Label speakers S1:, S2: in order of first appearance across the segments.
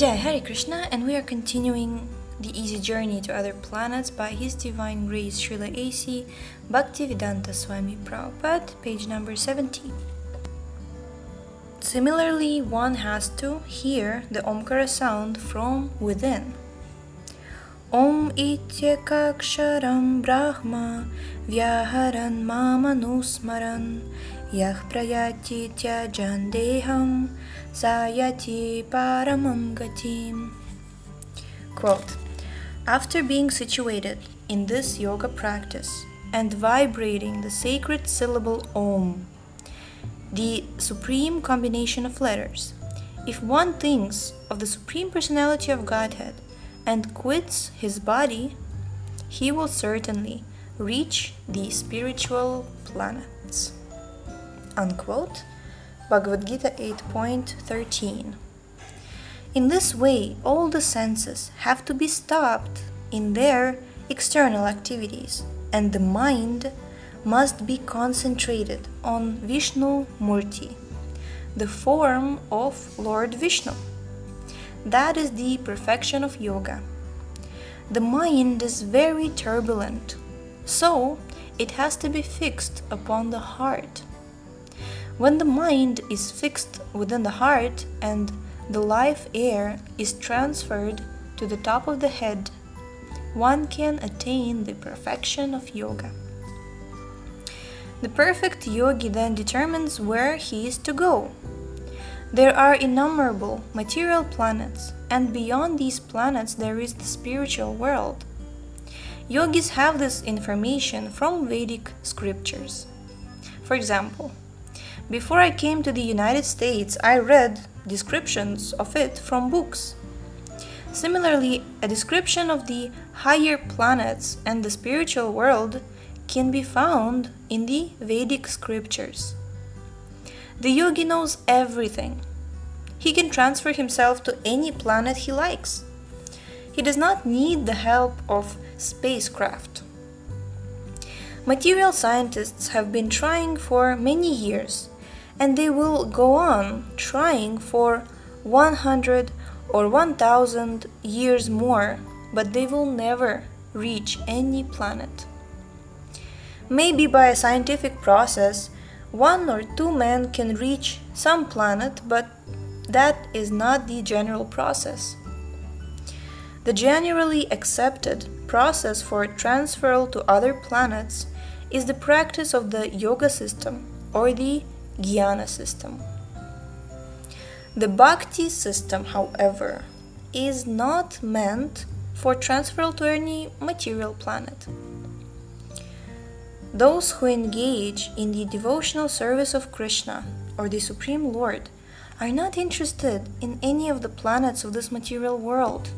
S1: Jai Hare Krishna, and we are continuing the easy journey to other planets by His Divine Grace Srila A.C. Bhaktivedanta Swami Prabhupada, page number 17. Similarly, one has to hear the Omkara sound from within. Om ityekaksharam brahma vyaharan mamanusmaran yah prayati tyajan deham sayati paramam gatim. Quote, After being situated in this yoga practice and vibrating the sacred syllable Om, the supreme combination of letters, if one thinks of the Supreme Personality of Godhead and quits his body, he will certainly reach the spiritual planets. Unquote. Bhagavad Gita 8.13. In this way, all the senses have to be stopped in their external activities, and the mind must be concentrated on Vishnu Murti, the form of Lord Vishnu. That is the perfection of yoga. The mind is very turbulent, so it has to be fixed upon the heart. When the mind is fixed within the heart and the life air is transferred to the top of the head, one can attain the perfection of yoga. The perfect yogi then determines where he is to go. There are innumerable material planets, and beyond these planets, there is the spiritual world. Yogis have this information from Vedic scriptures. For example, before I came to the United States, I read descriptions of it from books. Similarly, a description of the higher planets and the spiritual world can be found in the Vedic scriptures. The yogi knows everything. He can transfer himself to any planet he likes. He does not need the help of spacecraft. Material scientists have been trying for many years, and they will go on trying for 100 or 1000 years more, but they will never reach any planet. Maybe by a scientific process, one or two men can reach some planet, but that is not the general process. The generally accepted process for transfer to other planets is the practice of the yoga system or the jnana system. The bhakti system, however, is not meant for transfer to any material planet. Those who engage in the devotional service of Krishna or the Supreme Lord are not interested in any of the planets of this material world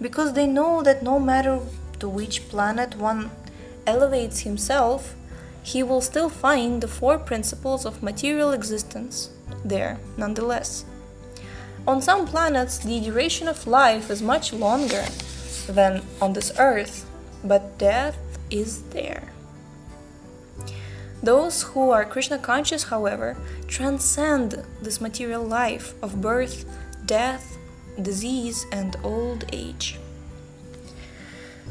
S1: because they know that no matter to which planet one elevates himself, he will still find the four principles of material existence there nonetheless. On some planets, the duration of life is much longer than on this earth, but death is there. Those who are Krishna conscious, however, transcend this material life of birth, death, disease, and old age.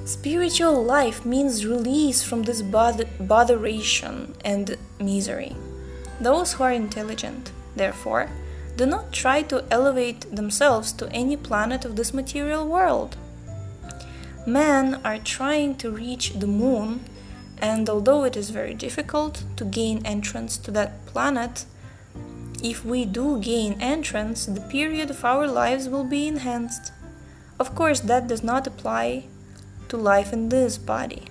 S1: Spiritual life means release from this bother- botheration and misery. Those who are intelligent, therefore, do not try to elevate themselves to any planet of this material world. Men are trying to reach the moon, and although it is very difficult to gain entrance to that planet, if we do gain entrance, the period of our lives will be enhanced. Of course, that does not apply to life in this body.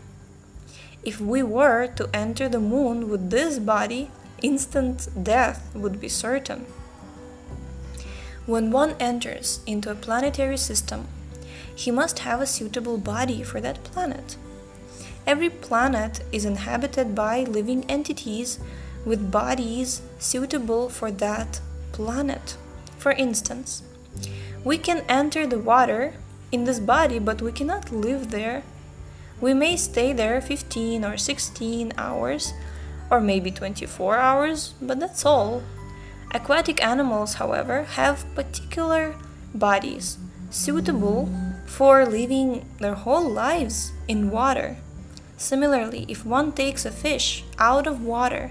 S1: If we were to enter the moon with this body, instant death would be certain. When one enters into a planetary system, he must have a suitable body for that planet. Every planet is inhabited by living entities with bodies suitable for that planet. For instance, we can enter the water in this body, but we cannot live there. We may stay there 15 or 16 hours, or maybe 24 hours, but that's all. Aquatic animals, however, have particular bodies suitable for living their whole lives in water. Similarly, if one takes a fish out of water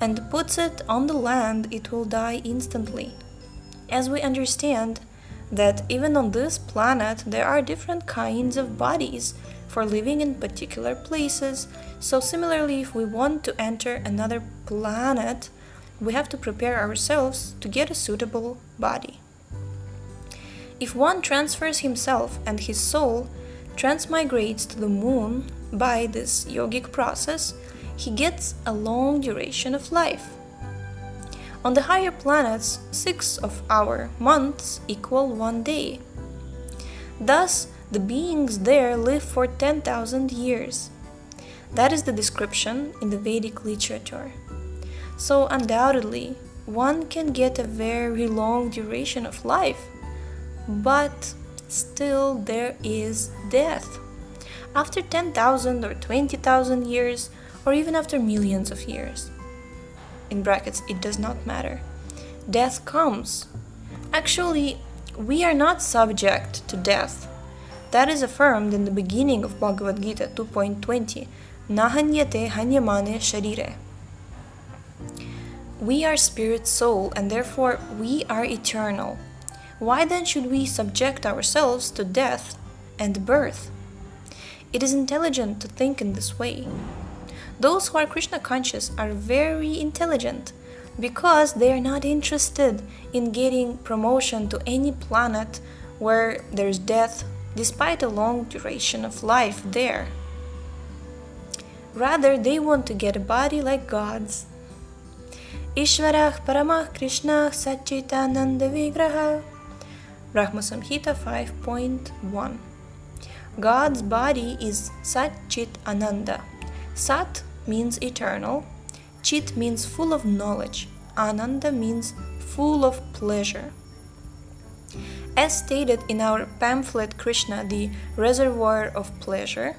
S1: and puts it on the land, it will die instantly. As we understand that even on this planet there are different kinds of bodies for living in particular places, so similarly, if we want to enter another planet, we have to prepare ourselves to get a suitable body. If one transfers himself and his soul transmigrates to the moon by this yogic process, he gets a long duration of life. On the higher planets, six of our months equal one day. Thus, the beings there live for 10,000 years. That is the description in the Vedic literature. So, undoubtedly, one can get a very long duration of life but still there is death. After 10,000 or 20,000 years, or even after millions of years. In brackets, it does not matter. Death comes. Actually, we are not subject to death. That is affirmed in the beginning of Bhagavad Gita 2.20. Nahanyate hanyamane sharire. We are spirit soul and therefore we are eternal. Why then should we subject ourselves to death and birth? It is intelligent to think in this way. Those who are Krishna conscious are very intelligent because they are not interested in getting promotion to any planet where there's death despite a long duration of life there. Rather, they want to get a body like God's. Ishvarah Paramah Krishna Satchitananda Vigraha Brahma Samhita 5.1 God's body is Sat Chit Ananda. Sat means eternal, Chit means full of knowledge, Ananda means full of pleasure. As stated in our pamphlet Krishna, the reservoir of pleasure,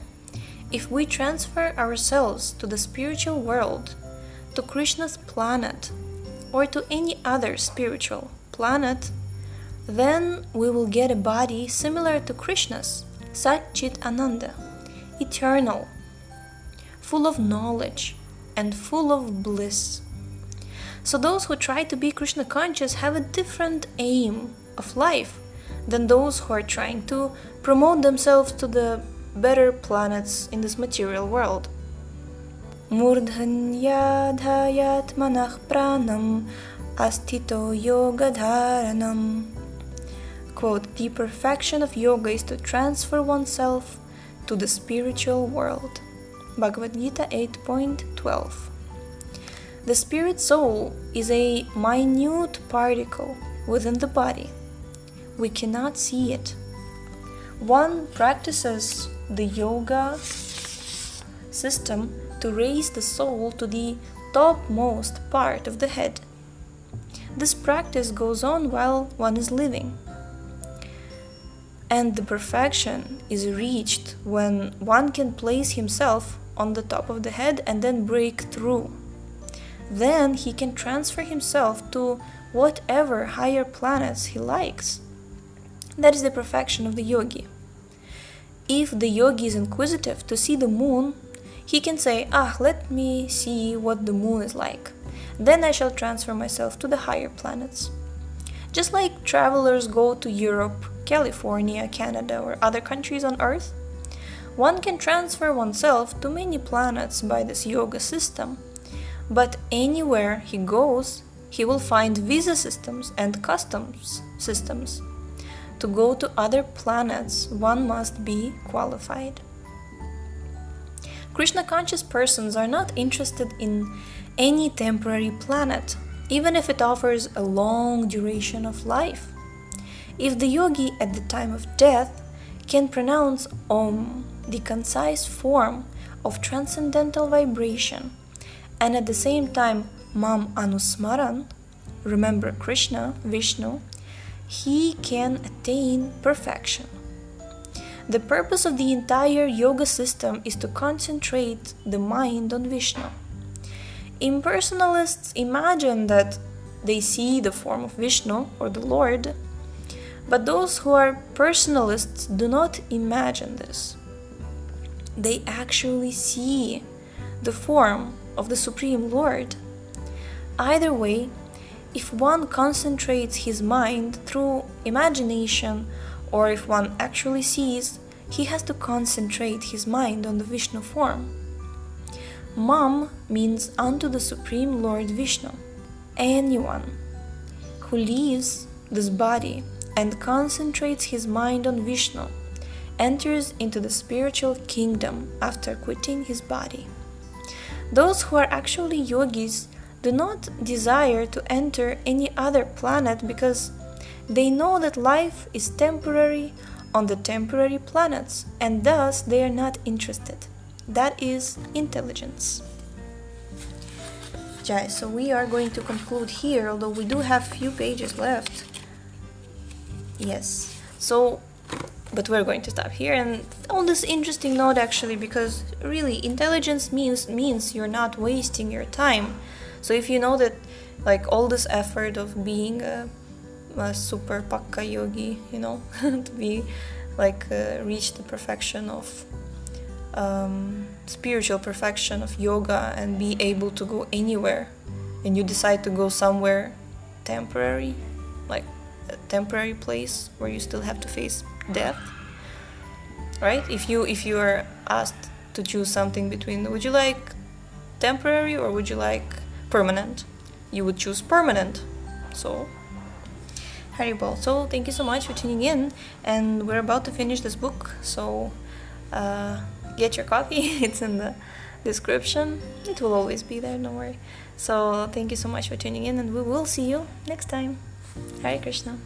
S1: if we transfer ourselves to the spiritual world, to Krishna's planet, or to any other spiritual planet, then we will get a body similar to Krishna's, Sat Chit Ananda, eternal, full of knowledge and full of bliss. So those who try to be Krishna conscious have a different aim of life than those who are trying to promote themselves to the better planets in this material world. Murdhanyadhayatmanah pranam astito yogadharanam quote, the perfection of yoga is to transfer oneself to the spiritual world. Bhagavad Gita 8.12. The spirit soul is a minute particle within the body. We cannot see it. One practices the yoga system to raise the soul to the topmost part of the head. This practice goes on while one is living. And the perfection is reached when one can place himself on the top of the head and then break through. Then he can transfer himself to whatever higher planets he likes. That is the perfection of the yogi. If the yogi is inquisitive to see the moon, he can say, Ah, let me see what the moon is like. Then I shall transfer myself to the higher planets. Just like travelers go to Europe California, Canada, or other countries on Earth, one can transfer oneself to many planets by this yoga system. But anywhere he goes, he will find visa systems and customs systems. To go to other planets, one must be qualified. Krishna conscious persons are not interested in any temporary planet, even if it offers a long duration of life. If the yogi at the time of death can pronounce Om, the concise form of transcendental vibration, and at the same time Mam Anusmaran, remember Krishna, Vishnu, he can attain perfection. The purpose of the entire yoga system is to concentrate the mind on Vishnu. Impersonalists imagine that they see the form of Vishnu or the Lord But those who are personalists do not imagine this. They actually see the form of the Supreme Lord. Either way, if one concentrates his mind through imagination or if one actually sees, he has to concentrate his mind on the Vishnu form. Mam means unto the Supreme Lord Vishnu. Anyone who leaves this body and concentrates his mind on Vishnu enters into the spiritual kingdom after quitting his body. Those who are actually yogis do not desire to enter any other planet because they know that life is temporary on the temporary planets and thus they are not interested. That is intelligence. Yeah, so we are going to conclude here, although we do have few pages left. Yes. So but we're going to stop here and on this interesting note actually because really intelligence means means you're not wasting your time so if you know that like all this effort of being a, a super pakka yogi you know to be like uh, reach the perfection of um, spiritual perfection of yoga and be able to go anywhere and you decide to go somewhere temporary temporary place where you still have to face death right if you if you are asked to choose something between would you like temporary or would you like permanent you would choose permanent so Haribol. So thank you so much for tuning in, and we're about to finish this book. So uh, get your copy. it's in the description. It will always be there. Don't worry. So thank you so much for tuning in, and we will see you next time. Hare Krishna.